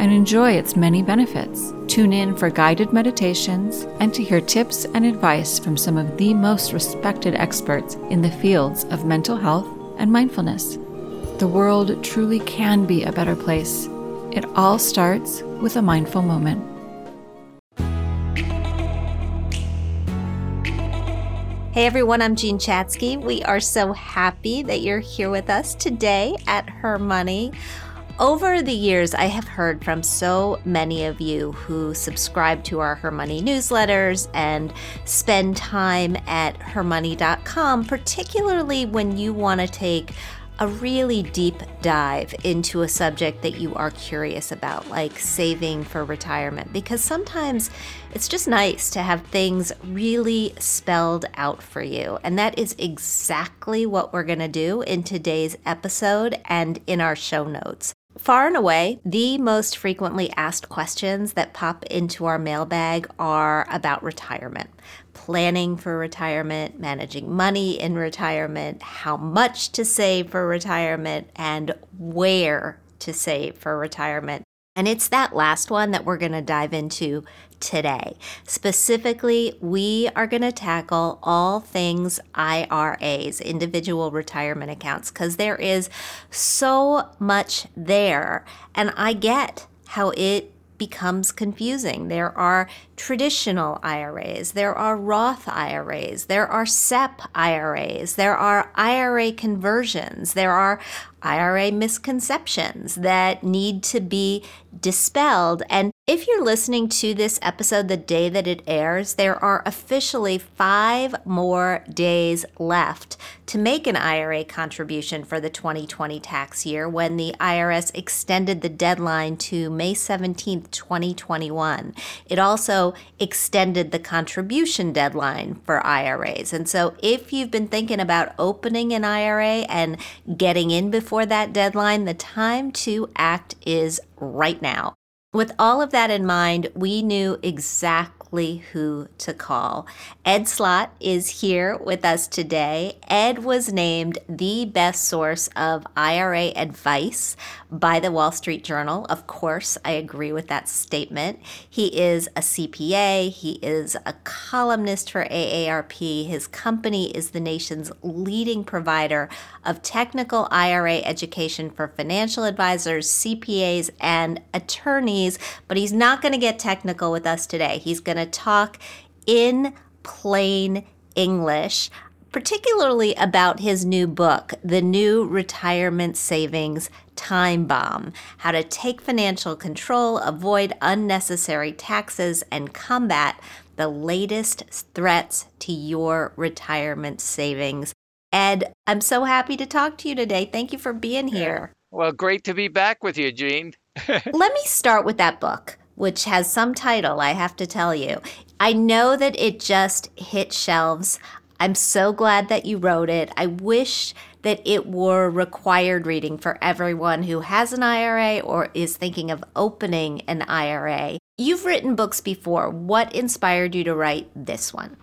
and enjoy its many benefits. Tune in for guided meditations and to hear tips and advice from some of the most respected experts in the fields of mental health and mindfulness. The world truly can be a better place. It all starts with a mindful moment. Hey everyone, I'm Jean Chatzky. We are so happy that you're here with us today at Her Money. Over the years, I have heard from so many of you who subscribe to our Her Money newsletters and spend time at hermoney.com, particularly when you want to take a really deep dive into a subject that you are curious about, like saving for retirement, because sometimes it's just nice to have things really spelled out for you. And that is exactly what we're going to do in today's episode and in our show notes. Far and away, the most frequently asked questions that pop into our mailbag are about retirement, planning for retirement, managing money in retirement, how much to save for retirement, and where to save for retirement. And it's that last one that we're going to dive into today. Specifically, we are going to tackle all things IRAs, individual retirement accounts, because there is so much there. And I get how it becomes confusing. There are traditional IRAs, there are Roth IRAs, there are SEP IRAs, there are IRA conversions, there are IRA misconceptions that need to be dispelled. And if you're listening to this episode the day that it airs, there are officially five more days left to make an IRA contribution for the 2020 tax year when the IRS extended the deadline to May 17th, 2021. It also extended the contribution deadline for IRAs. And so if you've been thinking about opening an IRA and getting in before that deadline, the time to act is right now. With all of that in mind, we knew exactly exactly who to call. Ed Slott is here with us today. Ed was named the best source of IRA advice by the Wall Street Journal. Of course, I agree with that statement. He is a CPA, he is a columnist for AARP. His company is the nation's leading provider of technical IRA education for financial advisors, CPAs, and attorneys. But he's not going to get technical with us today. He's going to talk in plain English, particularly about his new book, The New Retirement Savings Time Bomb How to Take Financial Control, Avoid Unnecessary Taxes, and Combat the latest threats to your retirement savings. Ed, I'm so happy to talk to you today. Thank you for being here. Well, great to be back with you, Jean. Let me start with that book, which has some title, I have to tell you. I know that it just hit shelves. I'm so glad that you wrote it. I wish that it were required reading for everyone who has an IRA or is thinking of opening an IRA. You've written books before. What inspired you to write this one?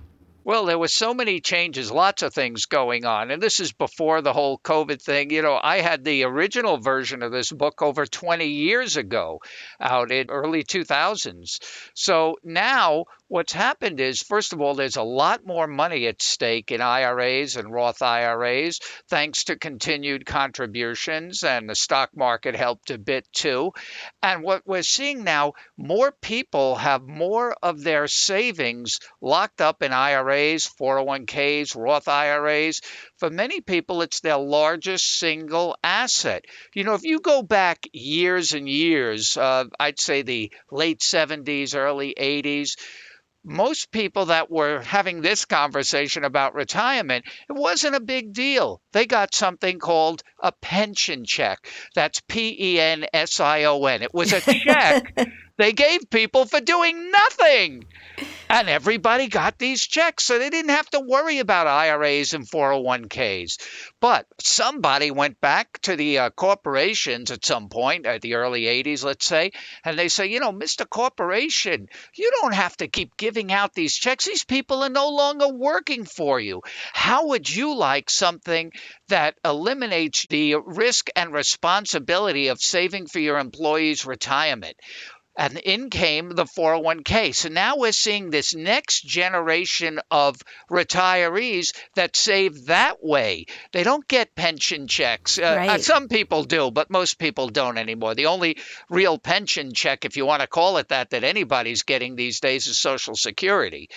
Well, there were so many changes, lots of things going on. And this is before the whole COVID thing. You know, I had the original version of this book over 20 years ago out in early 2000s. So now what's happened is, first of all, there's a lot more money at stake in IRAs and Roth IRAs, thanks to continued contributions, and the stock market helped a bit too. And what we're seeing now, more people have more of their savings locked up in IRAs, 401ks, Roth IRAs. For many people, it's their largest single asset. You know, if you go back years and years, uh, I'd say the late 70s, early 80s, most people that were having this conversation about retirement, it wasn't a big deal. They got something called a pension check. That's P E N S I O N. It was a check they gave people for doing nothing. And everybody got these checks, so they didn't have to worry about IRAs and 401ks. But somebody went back to the uh, corporations at some point, at the early 80s, let's say, and they say, you know, Mr. Corporation, you don't have to keep giving out these checks. These people are no longer working for you. How would you like something that eliminates the risk and responsibility of saving for your employees' retirement? and in came the 401k. So now we're seeing this next generation of retirees that save that way. They don't get pension checks. Uh, uh right. some people do, but most people don't anymore. The only real pension check, if you want to call it that, that anybody's getting these days is Social Security.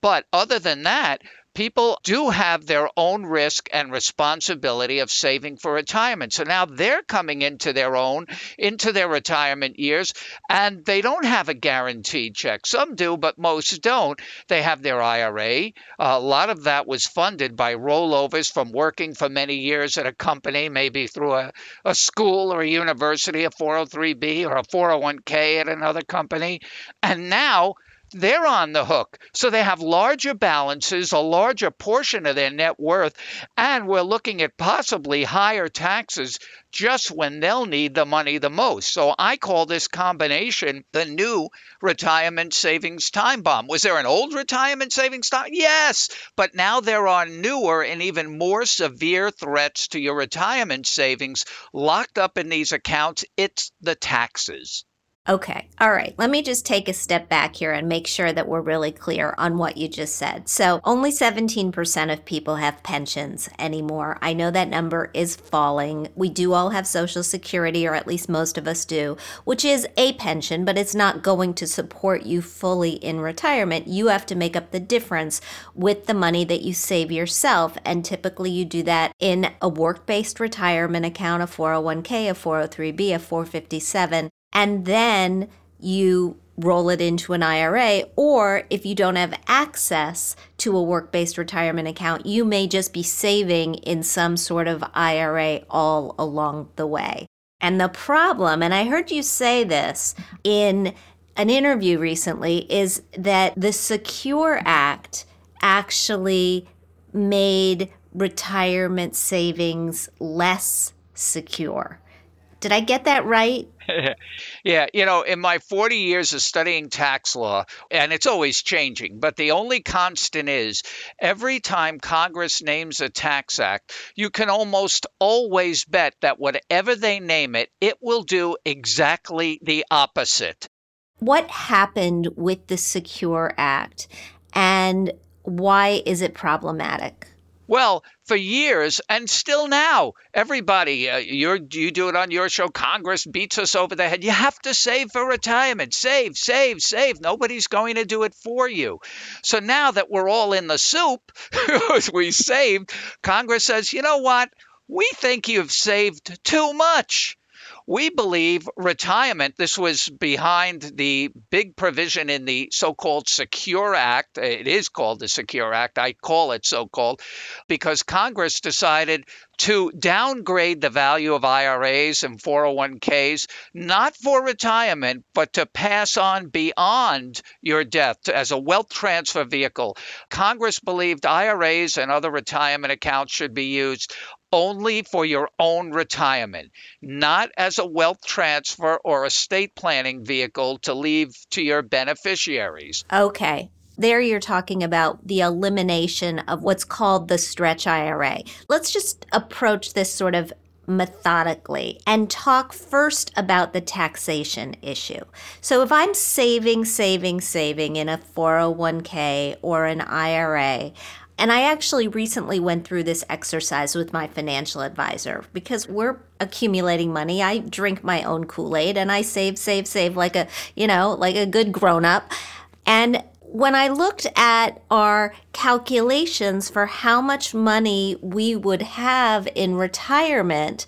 But other than that, people do have their own risk and responsibility of saving for retirement. So now they're coming into their own, into their retirement years, and they don't have a guaranteed check. Some do, but most don't. They have their IRA. a lot of that was funded by rollovers from working for many years at a company, maybe through a, a school or a university, a 403B or a 401k at another company. And now they're on the hook. So they have larger balances, a larger portion of their net worth, and we're looking at possibly higher taxes just when they'll need the money the most. So I call this combination the new retirement savings time bomb. Was there an old retirement savings time? Yes, but now there are newer and even more severe threats to your retirement savings locked up in these accounts. It's the taxes. Okay. All right. Let me just take a step back here and make sure that we're really clear on what you just said. So, only 17% of people have pensions anymore. I know that number is falling. We do all have Social Security, or at least most of us do, which is a pension, but it's not going to support you fully in retirement. You have to make up the difference with the money that you save yourself. And typically, you do that in a work based retirement account, a 401k, a 403b, a 457 and then you roll it into an IRA. Or if you don't have access to a work based retirement account, you may just be saving in some sort of IRA all along the way. And the problem, and I heard you say this in an interview recently, is that the Secure Act actually made retirement savings less secure. Did I get that right? yeah, you know, in my 40 years of studying tax law, and it's always changing, but the only constant is every time Congress names a tax act, you can almost always bet that whatever they name it, it will do exactly the opposite. What happened with the Secure Act and why is it problematic? Well, for years and still now, everybody, uh, you you do it on your show. Congress beats us over the head. You have to save for retirement. Save, save, save. Nobody's going to do it for you. So now that we're all in the soup, we saved. Congress says, you know what? We think you've saved too much We believe retirement, this was behind the big provision in the so called Secure Act. Uh, it is called the Secure Act. I call it so called because Congress decided to downgrade the value of IRAs and 401ks, not for retirement, but to pass on beyond your death as a wealth transfer vehicle. Congress believed IRAs and other retirement accounts should be used only for your own retirement, not as a wealth transfer or estate planning vehicle to leave to your beneficiaries. Okay. There you're talking about the elimination of what's called the stretch IRA. Let's just approach this sort of methodically and talk first about the taxation issue. So, if I'm saving, saving, saving in a 401k or an IRA, and I actually recently went through this exercise with my financial advisor because we're accumulating money. I drink my own Kool Aid and I save, save, save like a, you know, like a good grown up. And when I looked at our calculations for how much money we would have in retirement,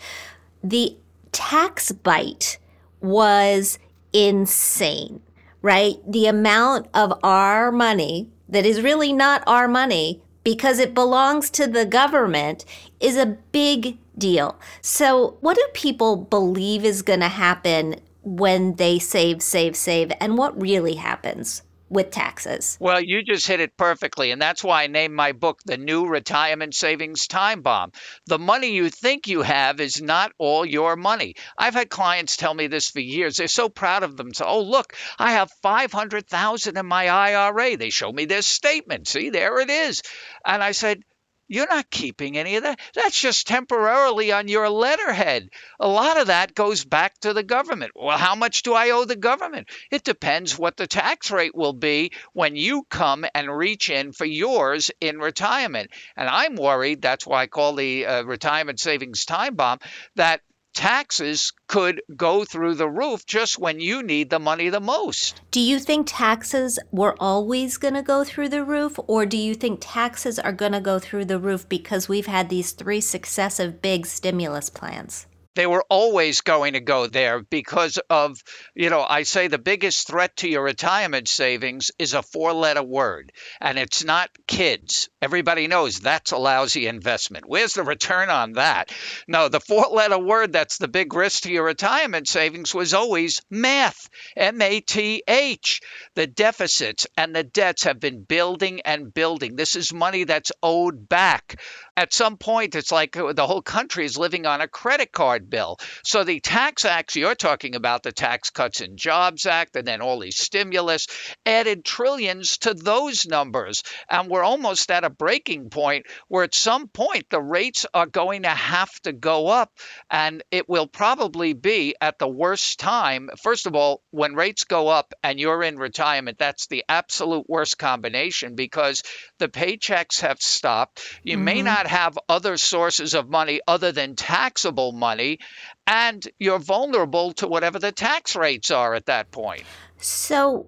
the tax bite was insane, right? The amount of our money that is really not our money because it belongs to the government is a big deal. So, what do people believe is going to happen when they save, save, save, and what really happens? With taxes. Well, you just hit it perfectly. And that's why I named my book The New Retirement Savings Time Bomb. The money you think you have is not all your money. I've had clients tell me this for years. They're so proud of them. So, oh, look, I have 500,000 in my IRA. They show me their statement. See, there it is. And I said, you're not keeping any of that. That's just temporarily on your letterhead. A lot of that goes back to the government. Well, how much do I owe the government? It depends what the tax rate will be when you come and reach in for yours in retirement. And I'm worried, that's why I call the uh, retirement savings time bomb, that taxes could go through the roof just when you need the money the most. Do you think taxes were always going to go through the roof, or do you think taxes are going to go through the roof because we've had these three successive big stimulus plans? They were always going to go there because of, you know, I say the biggest threat to your retirement savings is a four letter word, and it's not kids. Everybody knows that's a lousy investment. Where's the return on that? No, the four letter word that's the big risk to your retirement savings was always math, M A T H. The deficits and the debts have been building and building. This is money that's owed back. At some point, it's like uh, the whole country is living on a credit card bill. So the tax acts you're talking about, the Tax Cuts and Jobs Act, and then all these stimulus, added trillions to those numbers. And we're almost at a breaking point where at some point the rates are going to have to go up. And it will probably be at the worst time. First of all, when rates go up and you're in retirement, that's the absolute worst combination because the paychecks have stopped. You mm-hmm. may not have other sources of money other than taxable money and you're vulnerable to whatever the tax rates are at that point. So,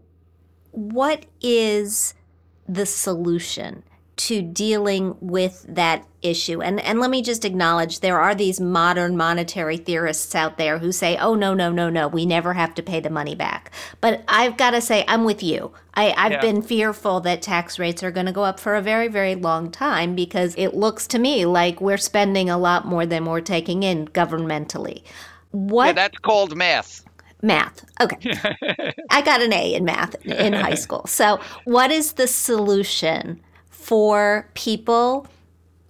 what is the solution? To dealing with that issue. And and let me just acknowledge there are these modern monetary theorists out there who say, "Oh no, no, no, no, we never have to pay the money back." But I've got to say I'm with you. I, I've yeah. been fearful that tax rates are going to go up for a very, very long time because it looks to me like we're spending a lot more than we're taking in governmentally. What? Yeah, that's called math math. Okay. I got an A in math in high school. So, what is the solution for people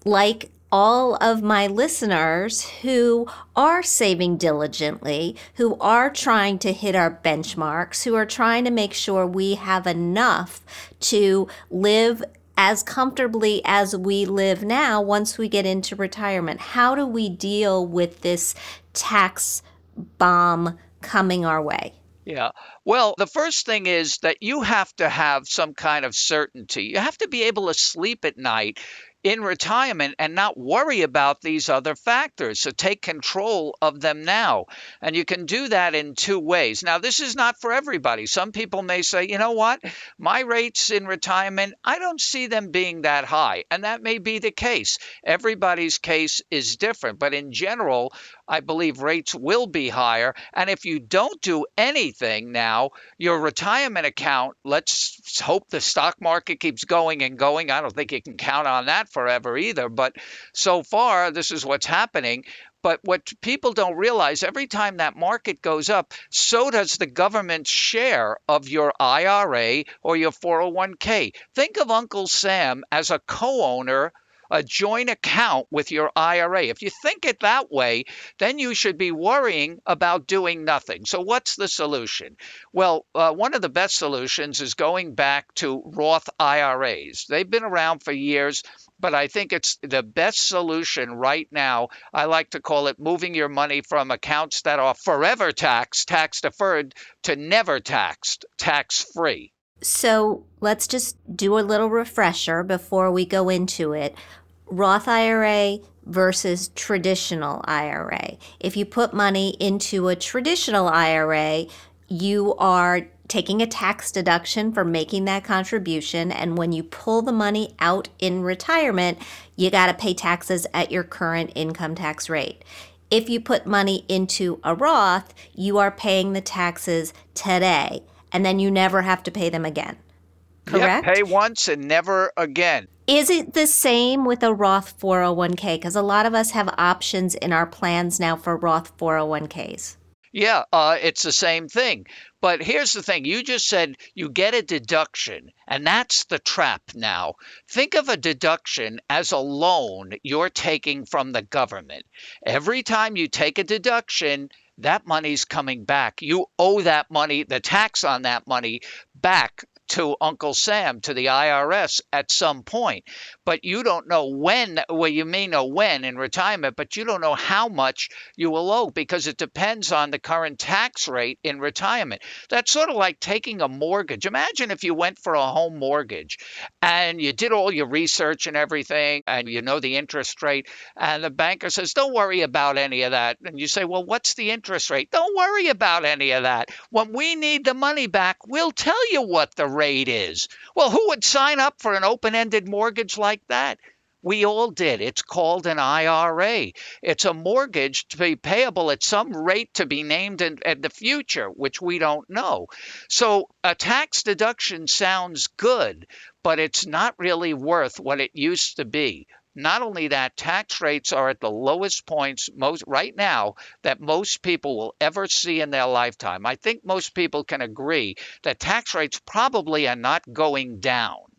like all of my listeners who are saving diligently, who are trying to hit our benchmarks, who are trying to make sure we have enough to live as comfortably as we live now once we get into retirement. How do we deal with this tax bomb coming our way? Yeah. Well, the first thing is that you have to have some kind of certainty. You have to be able to sleep at night in retirement and not worry about these other factors. So take control of them now. And you can do that in two ways. Now, this is not for everybody. Some people may say, you know what? My rates in retirement, I don't see them being that high. And that may be the case. Everybody's case is different. But in general, I believe rates will be higher. And if you don't do anything now, your retirement account, let's hope the stock market keeps going and going. I don't think you can count on that forever either. But so far, this is what's happening. But what people don't realize, every time that market goes up, so does the government's share of your IRA or your 401k. Think of Uncle Sam as a co owner a joint account with your IRA. If you think it that way, then you should be worrying about doing nothing. So, what's the solution? Well, uh, one of the best solutions is going back to Roth IRAs. They've been around for years, but I think it's the best solution right now. I like to call it moving your money from accounts that are forever taxed, tax deferred, to never taxed, tax free. So let's just do a little refresher before we go into it. Roth IRA versus traditional IRA. If you put money into a traditional IRA, you are taking a tax deduction for making that contribution. And when you pull the money out in retirement, you got to pay taxes at your current income tax rate. If you put money into a Roth, you are paying the taxes today, and then you never have to pay them again. Correct? Yep, pay once and never again. Is it the same with a Roth 401k? Because a lot of us have options in our plans now for Roth 401ks. Yeah, uh, it's the same thing. But here's the thing you just said you get a deduction, and that's the trap now. Think of a deduction as a loan you're taking from the government. Every time you take a deduction, that money's coming back. You owe that money, the tax on that money, back to Uncle Sam, to the IRS at some point. But you don't know when, well, you may know when in retirement, but you don't know how much you will owe because it depends on the current tax rate in retirement. That's sort of like taking a mortgage. Imagine if you went for a home mortgage and you did all your research and everything and you know the interest rate, and the banker says, Don't worry about any of that. And you say, Well, what's the interest rate? Don't worry about any of that. When we need the money back, we'll tell you what the rate is. Well, who would sign up for an open ended mortgage like that? We all did. It's called an IRA. It's a mortgage to be payable at some rate to be named in, in, the future, which we don't know. So a tax deduction sounds good, but it's not really worth what it used to be. Not only that, tax rates are at the lowest points most right now that most people will ever see in their lifetime. I think most people can agree that tax rates probably are not going down.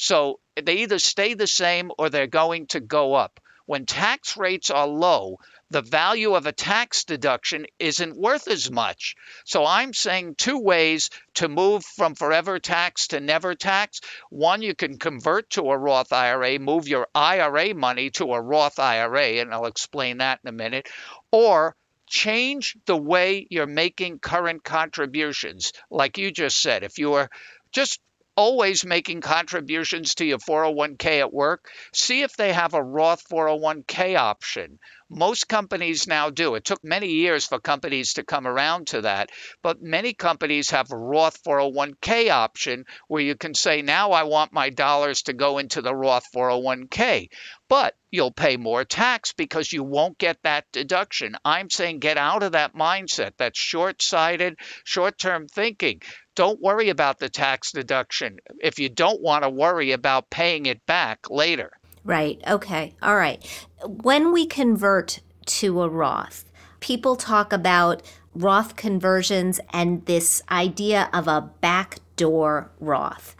So they either stay the same or they're going to go up. When tax rates are low, the value of a tax deduction isn't worth as much. So I'm saying two ways to move from forever tax to never tax. One, you can convert to a Roth IRA, move your IRA money to a Roth IRA, and I'll explain that in a minute. Or change the way you're making current contributions. Like you just said, if you are just always making contributions to your 401k at work, see if they have a Roth 401k option. Most companies now do. It took many years for companies to come around to that, but many companies have a Roth 401k option where you can say, now I want my dollars to go into the Roth 401k. But you'll pay more tax because you won't get that deduction. I'm saying get out of that mindset. That's short sighted, short term thinking. Don't worry about the tax deduction if you don't want to worry about paying it back later. Right. Okay. All right. When we convert to a Roth, people talk about Roth conversions and this idea of a backdoor Roth.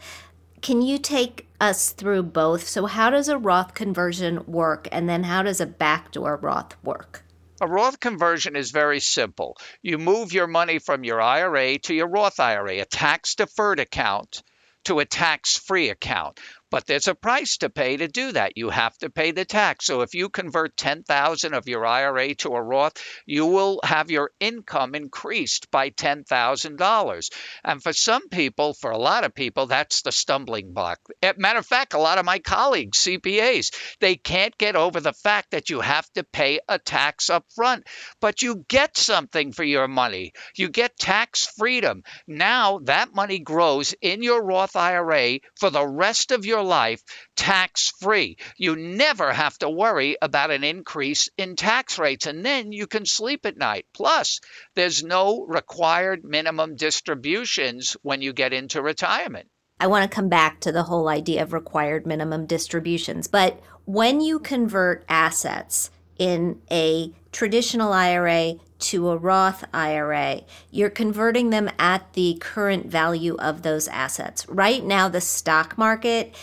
Can you take us through both? So, how does a Roth conversion work? And then, how does a backdoor Roth work? A Roth conversion is very simple. You move your money from your IRA to your Roth IRA, a tax deferred account, to a tax free account. But there's a price to pay to do that. You have to pay the tax. So if you convert 10,000 of your IRA to a Roth, you will have your income increased by $10,000. And for some people, for a lot of people, that's the stumbling block. Matter of fact, a lot of my colleagues, CPAs, they can't get over the fact that you have to pay a tax up front, but you get something for your money. You get tax freedom. Now that money grows in your Roth IRA for the rest of your life tax free. You never have to worry about an increase in tax rates, and then you can sleep at night. Plus, there's no required minimum distributions when you get into retirement. I want to come back to the whole idea of required minimum distributions. But when you convert assets in a traditional IRA to a Roth IRA, you're converting them at the current value of those assets. Right now, the stock market,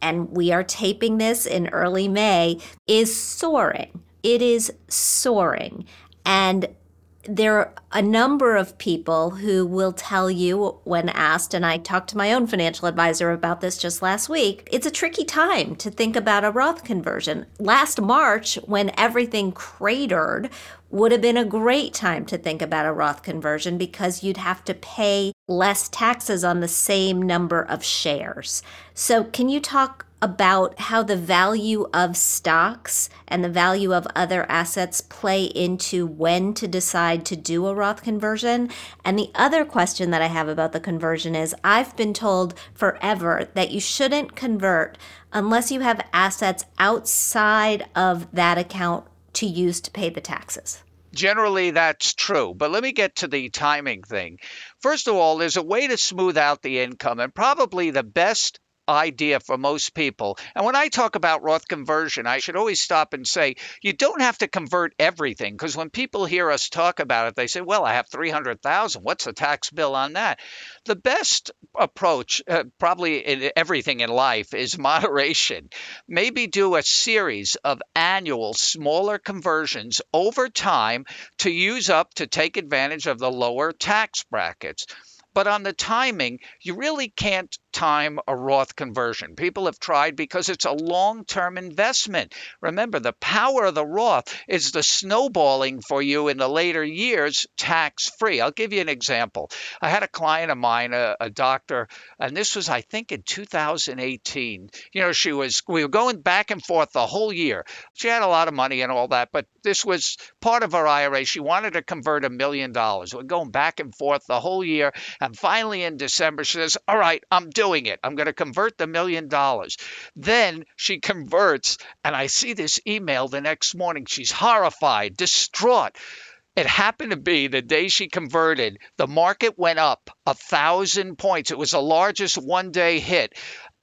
and we are taping this in early May, is soaring. It is soaring. And there are a number of people who will tell you when asked, and I talked to my own financial advisor about this just last week, it's a tricky time to think about a Roth conversion. Last March, when everything cratered, would have been a great time to think about a Roth conversion because you'd have to pay less taxes on the same number of shares. So, can you talk about how the value of stocks and the value of other assets play into when to decide to do a Roth conversion. And the other question that I have about the conversion is I've been told forever that you shouldn't convert unless you have assets outside of that account to use to pay the taxes. Generally, that's true. But let me get to the timing thing. First of all, there's a way to smooth out the income, and probably the best idea for most people. And when I talk about Roth conversion, I should always stop and say, you don't have to convert everything because when people hear us talk about it, they say, well, I have 300,000. What's the tax bill on that? The best approach, uh, probably in everything in life, is moderation. Maybe do a series of annual smaller conversions over time to use up to take advantage of the lower tax brackets. But on the timing, you really can't time a Roth conversion. People have tried because it's a long term investment. Remember, the power of the Roth is the snowballing for you in the later years tax free. I'll give you an example. I had a client of mine, a, a, doctor, and this was, I think, in 2018. You know, she was, we were going back and forth the whole year. She had a lot of money and all that, but this was part of her IRA. She wanted to convert a million dollars. We're going back and forth the whole year. And finally in December, she says, All right, I'm doing it. I'm going to convert the million dollars. Then she converts, and I see this email the next morning. She's horrified, distraught. It happened to be the day she converted, the market went up a thousand points. It was the largest one day hit.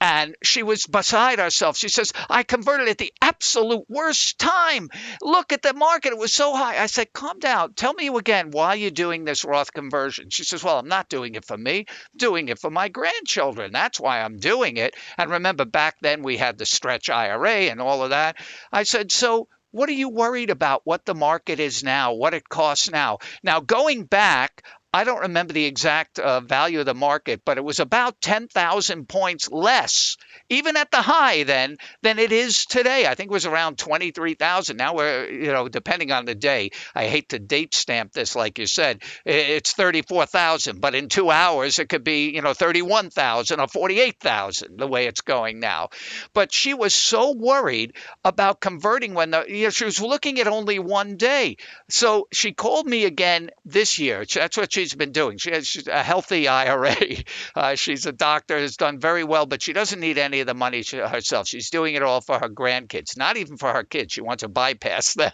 And she was beside herself. She says, I converted at the absolute worst time. Look at the market. It was so high. I said, Calm down. Tell me again why you're doing this Roth conversion. She says, Well, I'm not doing it for me. I'm doing it for my grandchildren. That's why I'm doing it. And remember, back then we had the stretch IRA and all of that. I said, So what are you worried about? What the market is now, what it costs now. Now, going back, I don't remember the exact uh, value of the market, but it was about 10,000 points less, even at the high then, than it is today. I think it was around 23,000. Now we're, you know, depending on the day, I hate to date stamp this, like you said, it's 34,000, but in two hours it could be, you know, 31,000 or 48,000 the way it's going now. But she was so worried about converting when the, you know, she was looking at only one day. So she called me again this year. That's what she she's been doing. She has a healthy IRA. Uh, she's a doctor, has done very well, but she doesn't need any of the money herself. She's doing it all for her grandkids, not even for her kids. She wants to bypass them.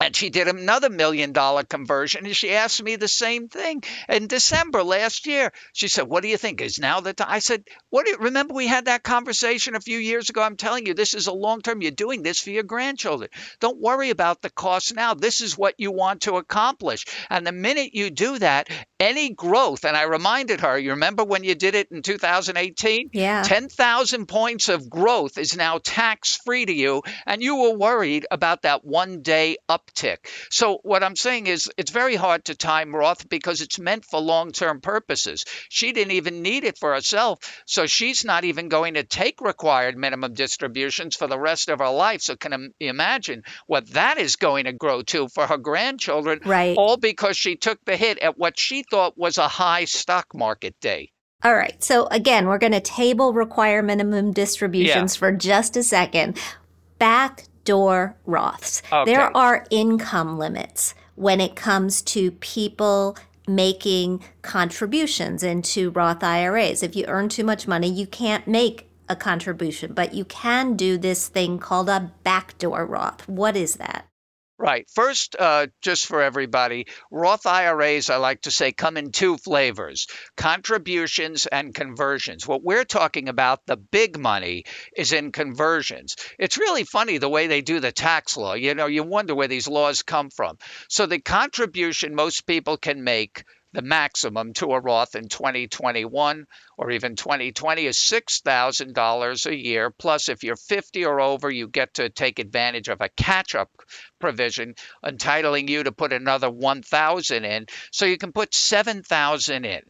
And she did another million dollar conversion, and she asked me the same thing in December last year. She said, "What do you think? Is now the time?" I said, "What you remember? We had that conversation a few years ago. I'm telling you, this is a long term. You're doing this for your grandchildren. Don't worry about the cost now. This is what you want to accomplish. And the minute you do that, any growth, and I reminded her, you remember when you did it in 2018? Yeah. 10,000 points of growth is now tax free to you, and you were worried about that one day uptick. So, what I'm saying is, it's very hard to time Roth because it's meant for long term purposes. She didn't even need it for herself, so she's not even going to take required minimum distributions for the rest of her life. So, can you imagine what that is going to grow to for her grandchildren? Right. All because she took the hit at what she thought was a high stock market day. All right. So again, we're going to table require minimum distributions Yeah. for just a second. Backdoor Roths. Okay. There are income limits when it comes to people making contributions into Roth IRAs. If you earn too much money, you can't make a contribution, but you can do this thing called a backdoor Roth. What is that? Right. First, uh, just for everybody, Roth IRAs, I like to say, come in two flavors contributions and conversions. What we're talking about, the big money, is in conversions. It's really funny the way they do the tax law. You know, you wonder where these laws come from. So, the contribution most people can make. The maximum to a Roth in 2021 or even 2020 is $6,000 a year. Plus, if you're 50 or over, you get to take advantage of a catch up provision entitling you to put another 1000 in. So you can put 7000 in.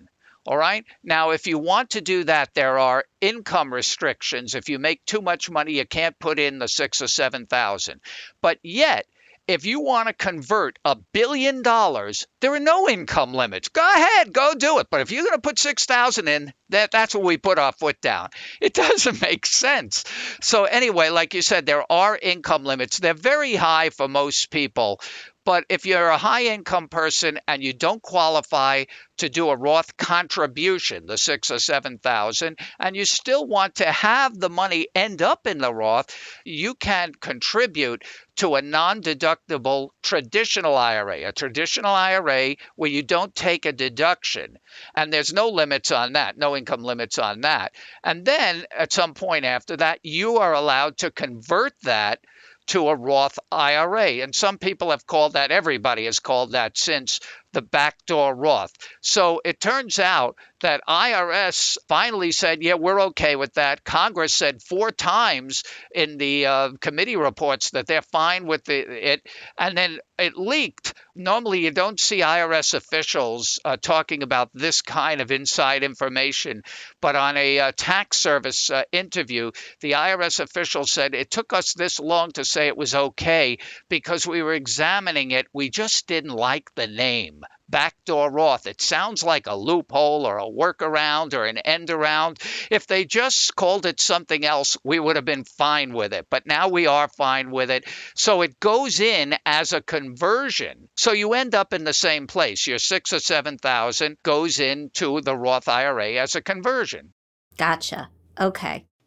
All right? Now if you want to do that there are income restrictions. If you make too much money you can't put in the 6 or 7000 but yet if you want to convert a billion dollars, there are no income limits. Go ahead, go do it. But if you're going to put 6,000 in, that that's what we put our foot down. It doesn't make sense. So anyway, like you said, there are income limits. They're very high for most people. But if you're a high income person and you don't qualify to do a Roth contribution, the six or seven thousand, and you still want to have the money end up in the Roth, you can contribute to a non deductible traditional IRA, a traditional IRA where you don't take a deduction. And there's no limits on that, no income limits on that. And then at some point after that, you are allowed to convert that to a Roth IRA. And some people have called that, everybody has called that since the backdoor Roth. So it turns out that IRS finally said, yeah, we're okay with that. Congress said four times in the uh, committee reports that they're fine with the, it. And then it leaked. Normally, you don't see IRS officials uh, talking about this kind of inside information. But on a uh, tax service uh, interview, the IRS official said it took us this long to say it was okay because we were examining it. We just didn't like the name backdoor Roth. It sounds like a loophole or a workaround or an end around. If they just called it something else, we would have been fine with it. But now we are fine with it. So it goes in as a conversion. So you end up in the same place. Your six or seven thousand goes into the Roth IRA as a conversion. Gotcha. Okay.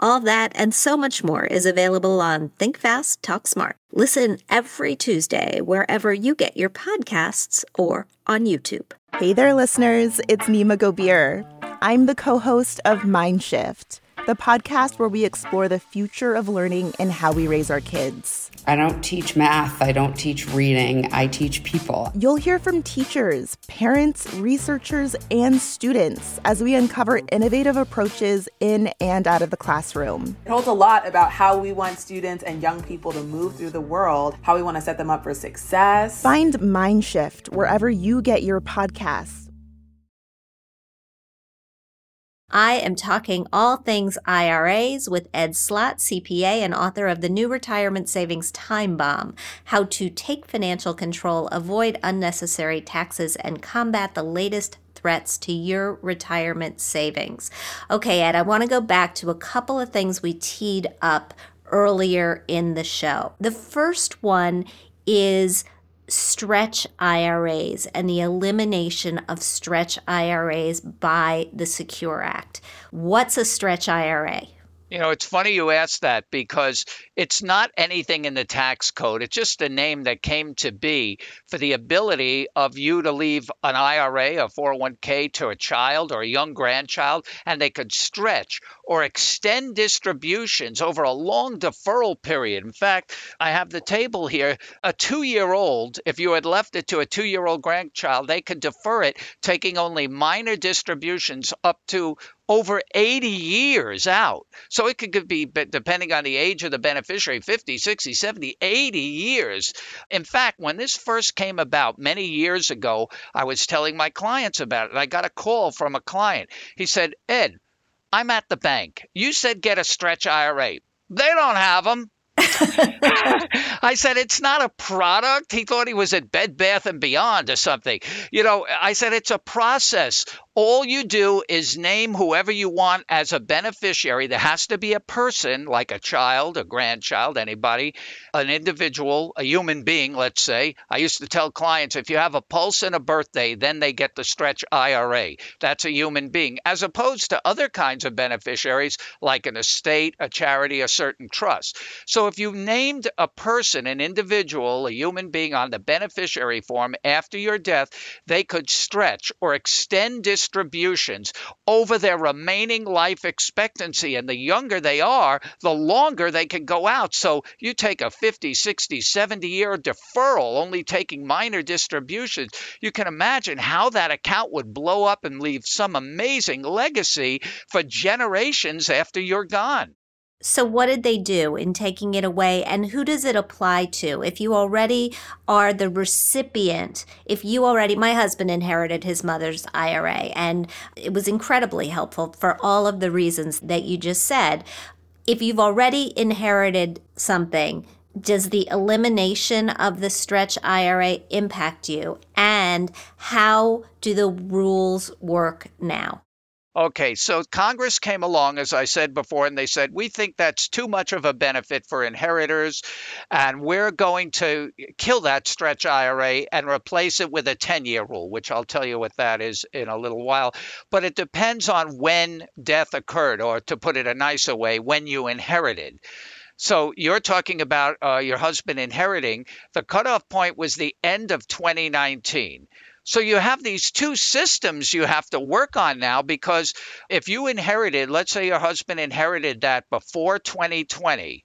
All that and so much more is available on Think Fast, Talk Smart. Listen every Tuesday wherever you get your podcasts or on YouTube. Hey there, listeners. It's Nima Gobir. I'm the co host of Mindshift, the podcast where we explore the future of learning and how we raise our kids. I don't teach math, I don't teach reading, I teach people. You'll hear from teachers, parents, researchers, and students as we uncover innovative approaches in and out of the classroom. It holds a lot about how we want students and young people to move through the world, how we want to set them up for success. Find Mindshift wherever you get your podcasts. I am talking all things IRAs with Ed Slott, CPA and author of the new Retirement Savings Time Bomb How to Take Financial Control, Avoid Unnecessary Taxes, and Combat the Latest threats to your retirement savings. Okay, Ed, I want to go back to a couple of things we teed up earlier in the show. The first one is stretch IRAs and the elimination of stretch IRAs by the Secure Act. What's a stretch IRA? You know, it's funny you ask that because it's not anything in the tax code. It's just a name that came to be for the ability of you to leave an IRA, a 401k to a child or a young grandchild, and they could stretch or extend distributions over a long deferral period. In fact, I have the table here. A two year old, if you had left it to a two year old grandchild, they could defer it, taking only minor distributions up to over 80 years out. So it could be, depending on the age of the beneficiary, 50, 60, 70, 80 years. In fact, when this first came about many years ago, I was telling my clients about it. I got a call from a client. He said, Ed, I'm at the bank. You said get a stretch IRA. They don't have them. I said it's not a product. He thought he was at Bed Bath and Beyond or something. You know, I said it's a process. All you do is name whoever you want as a beneficiary. There has to be a person, like a child, a grandchild, anybody, an individual, a human being, let's say. I used to tell clients if you have a pulse and a birthday, then they get the stretch IRA. That's a human being, as opposed to other kinds of beneficiaries like an estate, a charity, a certain trust. So if you named a person, an individual, a human being on the beneficiary form after your death, they could stretch or extend distributions over their remaining life expectancy. And the younger they are, the longer they can go out. So you take a 50, 60, 70 year deferral, only taking minor distributions. You can imagine how that account would blow up and leave some amazing legacy for generations after you're gone. So, what did they do in taking it away, and who does it apply to? If you already are the recipient, if you already, my husband inherited his mother's IRA, and it was incredibly helpful for all of the reasons that you just said. If you've already inherited something, does the elimination of the stretch IRA impact you? And how do the rules work now? Okay, so Congress came along, as I said before, and they said, we think that's too much of a benefit for inheritors, and we're going to kill that stretch IRA and replace it with a 10 year rule, which I'll tell you what that is in a little while. But it depends on when death occurred, or to put it a nicer way, when you inherited. So you're talking about uh, your husband inheriting. The cutoff point was the end of 2019. So you have these two systems you have to work on now because if you inherited, let's say your husband inherited that before 2020,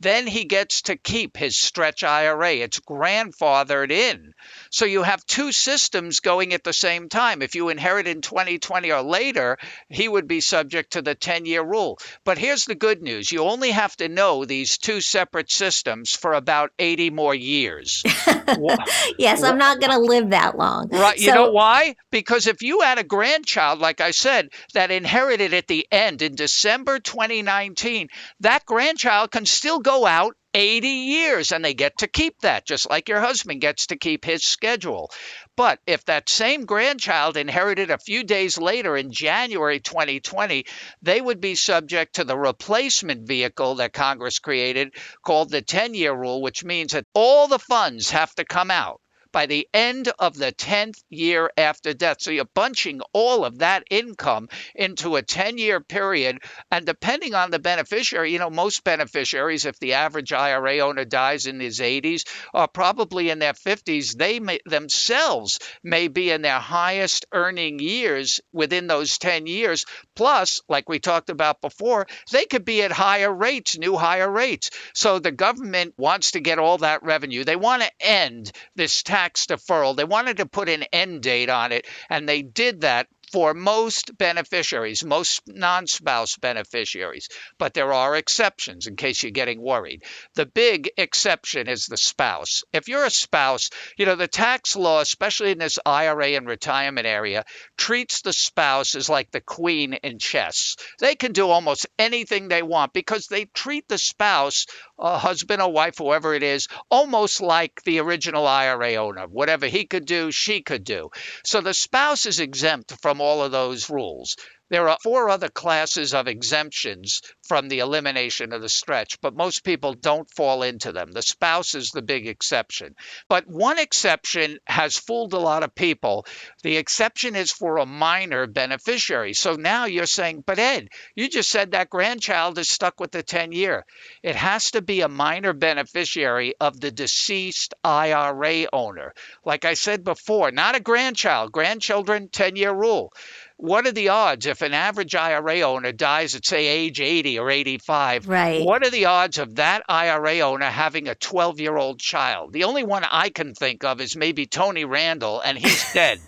then he gets to keep his stretch IRA. It's grandfathered in. So you have two systems going at the same time. If you inherit in 2020 or later, he would be subject to the 10 year rule. But here's the good news you only have to know these two separate systems for about 80 more years. yes, I'm not going to live that long. Right. You know why? Because if you had a grandchild, like I said, that inherited at the end in December 2019, that grandchild can still go out 80 years and they get to keep that, just like your husband gets to keep his schedule. But if that same grandchild inherited a few days later in January 2020, they would be subject to the replacement vehicle that Congress created called the 10 year rule, which means that all the funds have to come out by the end of the 10th year after death. So you're bunching all of that income into a 10 year period. And depending on the beneficiary, you know, most beneficiaries, if the average IRA owner dies in his 80s, are probably in their 50s, they may, themselves may be in their highest earning years within those 10 years. Plus, like we talked about before, they could be at higher rates, new higher rates. So the government wants to get all that revenue. They want to end this tax tax deferral. They wanted to put an end date on it, and they did that for most beneficiaries, most non spouse beneficiaries, but there are exceptions in case you're getting worried. The big exception is the spouse. If you're a spouse, you know, the tax law, especially in this IRA and retirement area, treats the spouse as like the queen in chess. They can do almost anything they want because they treat the spouse, a husband or wife, whoever it is, almost like the original IRA owner. Whatever he could do, she could do. So the spouse is exempt from all of those rules. There are four other classes of exemptions from the elimination of the stretch, but most people don't fall into them. The spouse is the big exception. But one exception has fooled a lot of people. The exception is for a minor beneficiary. So now you're saying, but Ed, you just said that grandchild is stuck with the 10 year. It has to be a minor beneficiary of the deceased IRA owner. Like I said before, not a grandchild. Grandchildren, 10 year rule what are the odds if an average IRA owner dies at, say, age 80 or 85? Right. What are the odds of that IRA owner having a 12 year old child? The only one I can think of is maybe Tony Randall, and he's dead.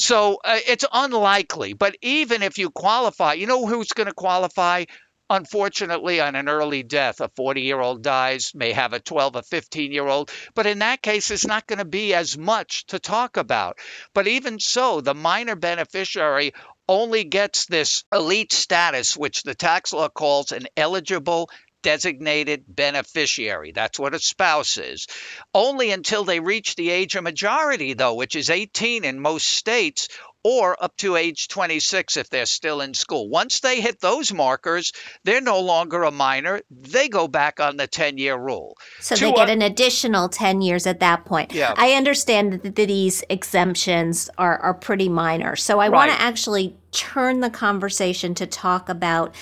so uh, it's unlikely. But even if you qualify, you know who's going to qualify? Unfortunately, on an early death, a 40 year old dies, may have a 12 or 15 year old, but in that case, it's not going to be as much to talk about. But even so, the minor beneficiary only gets this elite status, which the tax law calls an eligible designated beneficiary. That's what a spouse is. Only until they reach the age of majority, though, which is 18 in most states, or up to age 26 if they're still in school. Once they hit those markers, they're no longer a minor. They go back on the 10 year rule. So they get an additional 10 years at that point. Yeah. I understand that these exemptions are, are pretty minor. So I want to actually turn the conversation to talk about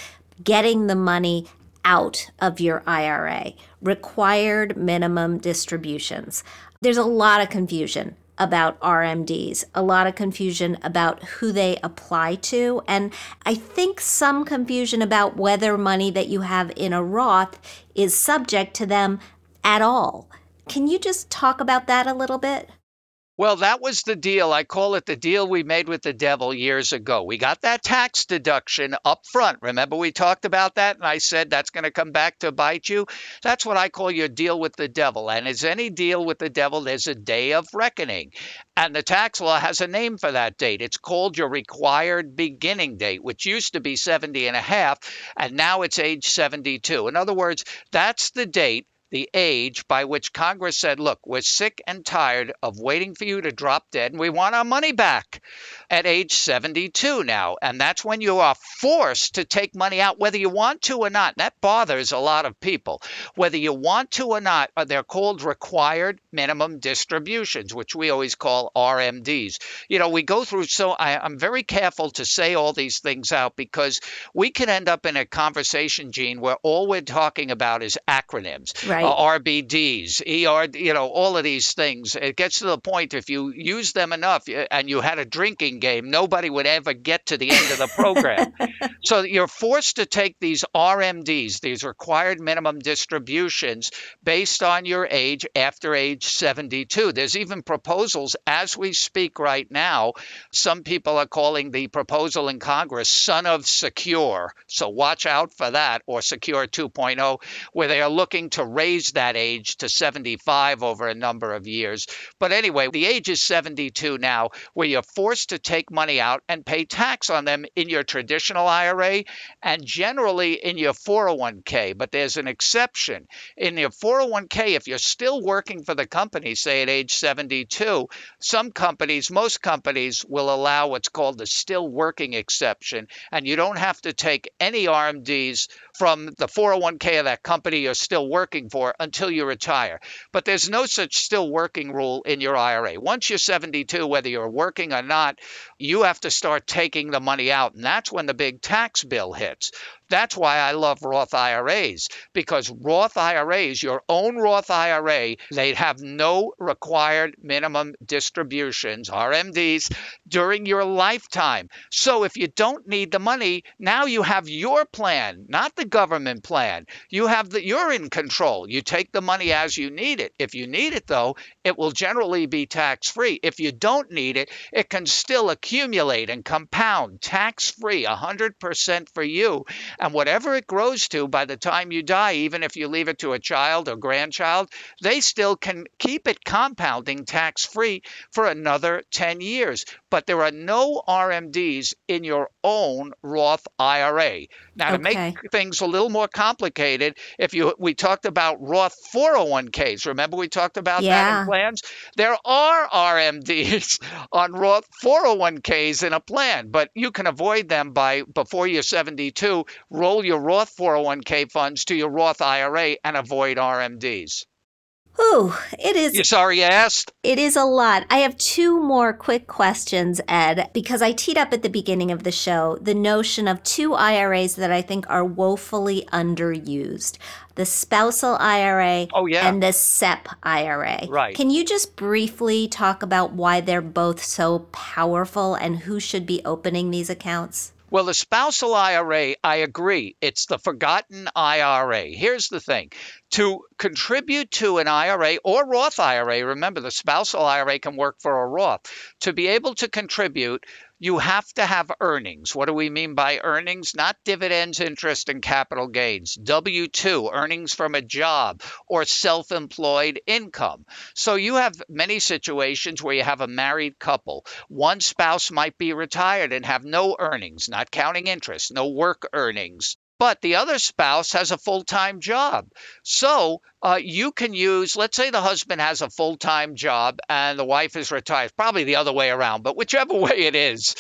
getting the money out of your IRA, required minimum distributions. There's a lot of confusion about RMDs, a lot of confusion about who they apply to, and I think some confusion about whether money that you have in a Roth is subject to them at all. Can you just talk about that a little bit? Well, that was the deal. I call it the deal we made with the devil years ago. We got that tax deduction up front. Remember, we talked about that, and I said that's going to come back to bite you? That's what I call your deal with the devil. And as any deal with the devil, there's a day of reckoning. And the tax law has a name for that date. It's called your required beginning date, which used to be 70 and a half, and now it's age 72. In other words, that's the date the age by which Congress said, look, we're sick and tired of waiting for you to drop dead and we want our money back at age 72 now. And that's when you are forced to take money out, whether you want to or not. That bothers a lot of people. Whether you want to or not, uh, they're called required minimum distributions, which we always call RMDs. You know, we go through, so I, I'm very careful to say all these things out because we can end up in a conversation, Jean, where all we're talking about is acronyms Right. Uh, RBDs, ER, you know, all of these things. It gets to the point if you use them enough and you had a drinking game, nobody would ever get to the end of the program. so you're forced to take these RMDs, these required minimum distributions, based on your age after age 72. There's even proposals as we speak right now. Some people are calling the proposal in Congress Son of Secure. So watch out for that, or Secure 2.0, where they are looking to raise that age to 75 over a number of years. But anyway, the age is 72 now, where you're forced to take money out and pay tax on them in your traditional IRA and generally in your 401k. But there's an exception. In your 401k, if you're still working for the company, say at age 72, some companies, most companies, will allow what's called the still working exception, and you don't have to take any RMDs from the 401k of that company you're still working for until you retire. But there's no such still working rule in your IRA. Once you're 72, whether you're working or not, you have to start taking the money out, and that's when the big tax bill hits. That's why I love Roth IRAs because Roth IRAs, your own Roth IRA, they have no required minimum distributions, RMDs, during your lifetime. So if you don't need the money, now you have your plan, not the government plan. You have the you're in control. You take the money as you need it. If you need it though, it will generally be tax free. If you don't need it, it can still accumulate and compound tax free, 100% for you. And whatever it grows to by the time you die, even if you leave it to a child or grandchild, they still can keep it compounding tax free for another 10 years. But there are no RMDs in your own Roth IRA. Now, to Okay. make things a little more complicated, if you we talked about Roth 401ks, remember we talked about that in plans? There are RMDs on Roth 401ks in a plan, but you can avoid them by before you're 72, roll your Roth 401k funds to your Roth IRA and avoid RMDs. Ooh, it is You sorry you asked? It is a lot. I have two more quick questions, Ed, because I teed up at the beginning of the show the notion of two IRAs that I think are woefully underused the spousal IRA Oh, yeah. and the SEP IRA. Right. Can you just briefly talk about why they're both so powerful and who should be opening these accounts? Well, the spousal IRA, I agree. It's the forgotten IRA. Here's the thing to contribute to an IRA or Roth IRA, remember the spousal IRA can work for a Roth. To be able to contribute, you have to have earnings. What do we mean by earnings? Not dividends, interest, and capital gains. W 2, earnings from a job or self employed income. So you have many situations where you have a married couple. One spouse might be retired and have no earnings, not counting interest, no work earnings. But the other spouse has a full time job. So uh, you can use, let's say the husband has a full time job and the wife is retired, probably the other way around, but whichever way it is,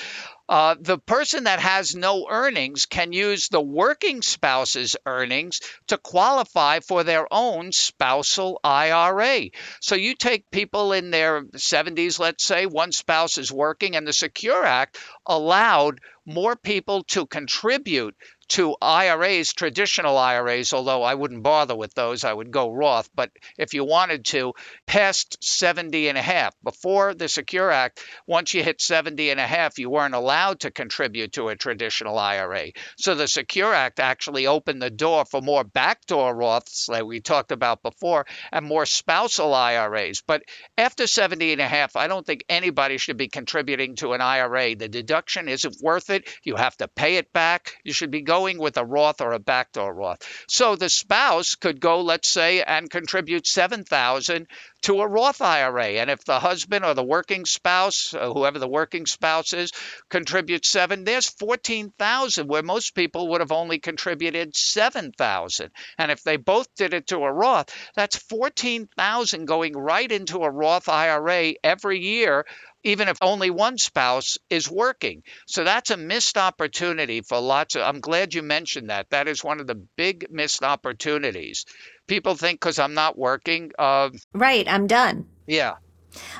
uh, the person that has no earnings can use the working spouse's earnings to qualify for their own spousal IRA. So you take people in their 70s, let's say, one spouse is working, and the Secure Act allowed more people to contribute to IRAs, traditional IRAs, although I wouldn't bother with those, I would go Roth. But if you wanted to, past 70 and a half, before the Secure Act, once you hit 70 and a half, you weren't allowed to contribute to a traditional IRA. So the Secure Act actually opened the door for more backdoor Roths, like we talked about before, and more spousal IRAs. But after 70 and a half, I don't think anybody should be contributing to an IRA. The deduction isn't worth it. You have to pay it back. You should be going with a Roth or a backdoor Roth. So the spouse could go, let's say, and contribute 7,000 to a Roth IRA. And if the husband or the working spouse, uh, whoever the working spouse is, contributes 7, there's 14,000 where most people would have only contributed 7,000. And if they both did it to a Roth, that's 14,000 going right into a Roth IRA every year even if only one spouse is working. So that's a missed opportunity for lots of. I'm glad you mentioned that. That is one of the big missed opportunities. People think because I'm not working, uh, Right, I'm done. yeah,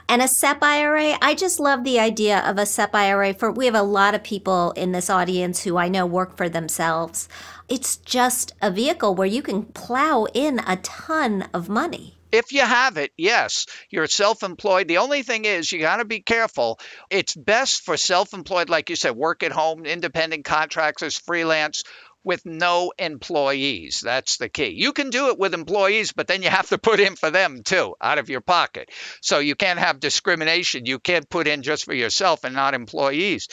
And a SEP IRA, I just love the idea of a SEP IRA for we have a lot of people in this audience who I know work for themselves. It's just a vehicle where you can plow in a ton of money. If you have it, yes, you're self employed. The only thing is, you got to be careful. It's best for self employed, like you said, work at home, independent contractors, freelance, with no employees. That's the key. You can do it with employees, but then you have to put in for them too, out of your pocket. So you can't have discrimination. You can't put in just for yourself and not employees.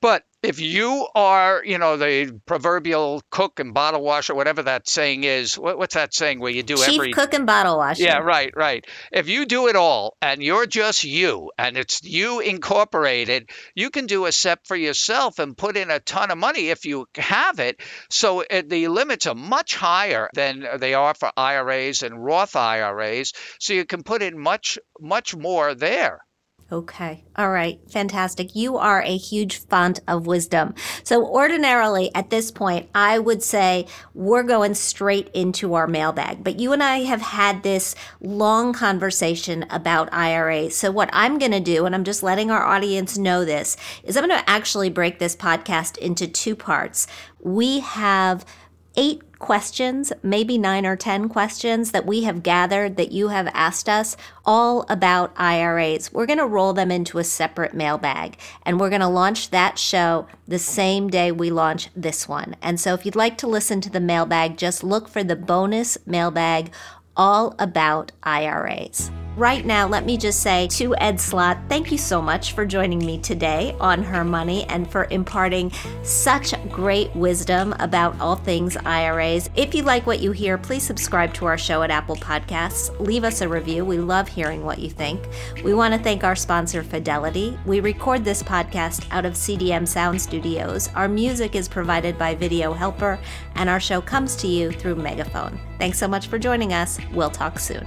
But if you are, you know, the proverbial cook and bottle washer, whatever that saying is, what, what's that saying where you do Chief every cook and bottle washer. yeah, right, right. If you do it all and you're just you and it's you incorporated, you can do a SEP for yourself and put in a ton of money if you have it. So uh, the limits are much higher than they are for IRAs and Roth IRAs. So you can put in much, much more there. Okay. All right. Fantastic. You are a huge font of wisdom. So, ordinarily at this point, I would say we're going straight into our mailbag. But you and I have had this long conversation about IRA. So, what I'm going to do, and I'm just letting our audience know this, is I'm going to actually break this podcast into two parts. We have eight questions, maybe nine or 10 questions that we have gathered that you have asked us all about IRAs. We're going to roll them into a separate mailbag and we're going to launch that show the same day we launch this one. And so if you'd like to listen to the mailbag, just look for the bonus mailbag all about IRAs. Right now, let me just say to Ed Slott, thank you so much for joining me today on Her Money and for imparting such great wisdom about all things IRAs. If you like what you hear, please subscribe to our show at Apple Podcasts. Leave us a review. We love hearing what you think. We want to thank our sponsor, Fidelity. We record this podcast out of CDM Sound Studios. Our music is provided by Video Helper, and our show comes to you through Megaphone. Thanks so much for joining us. We'll talk soon.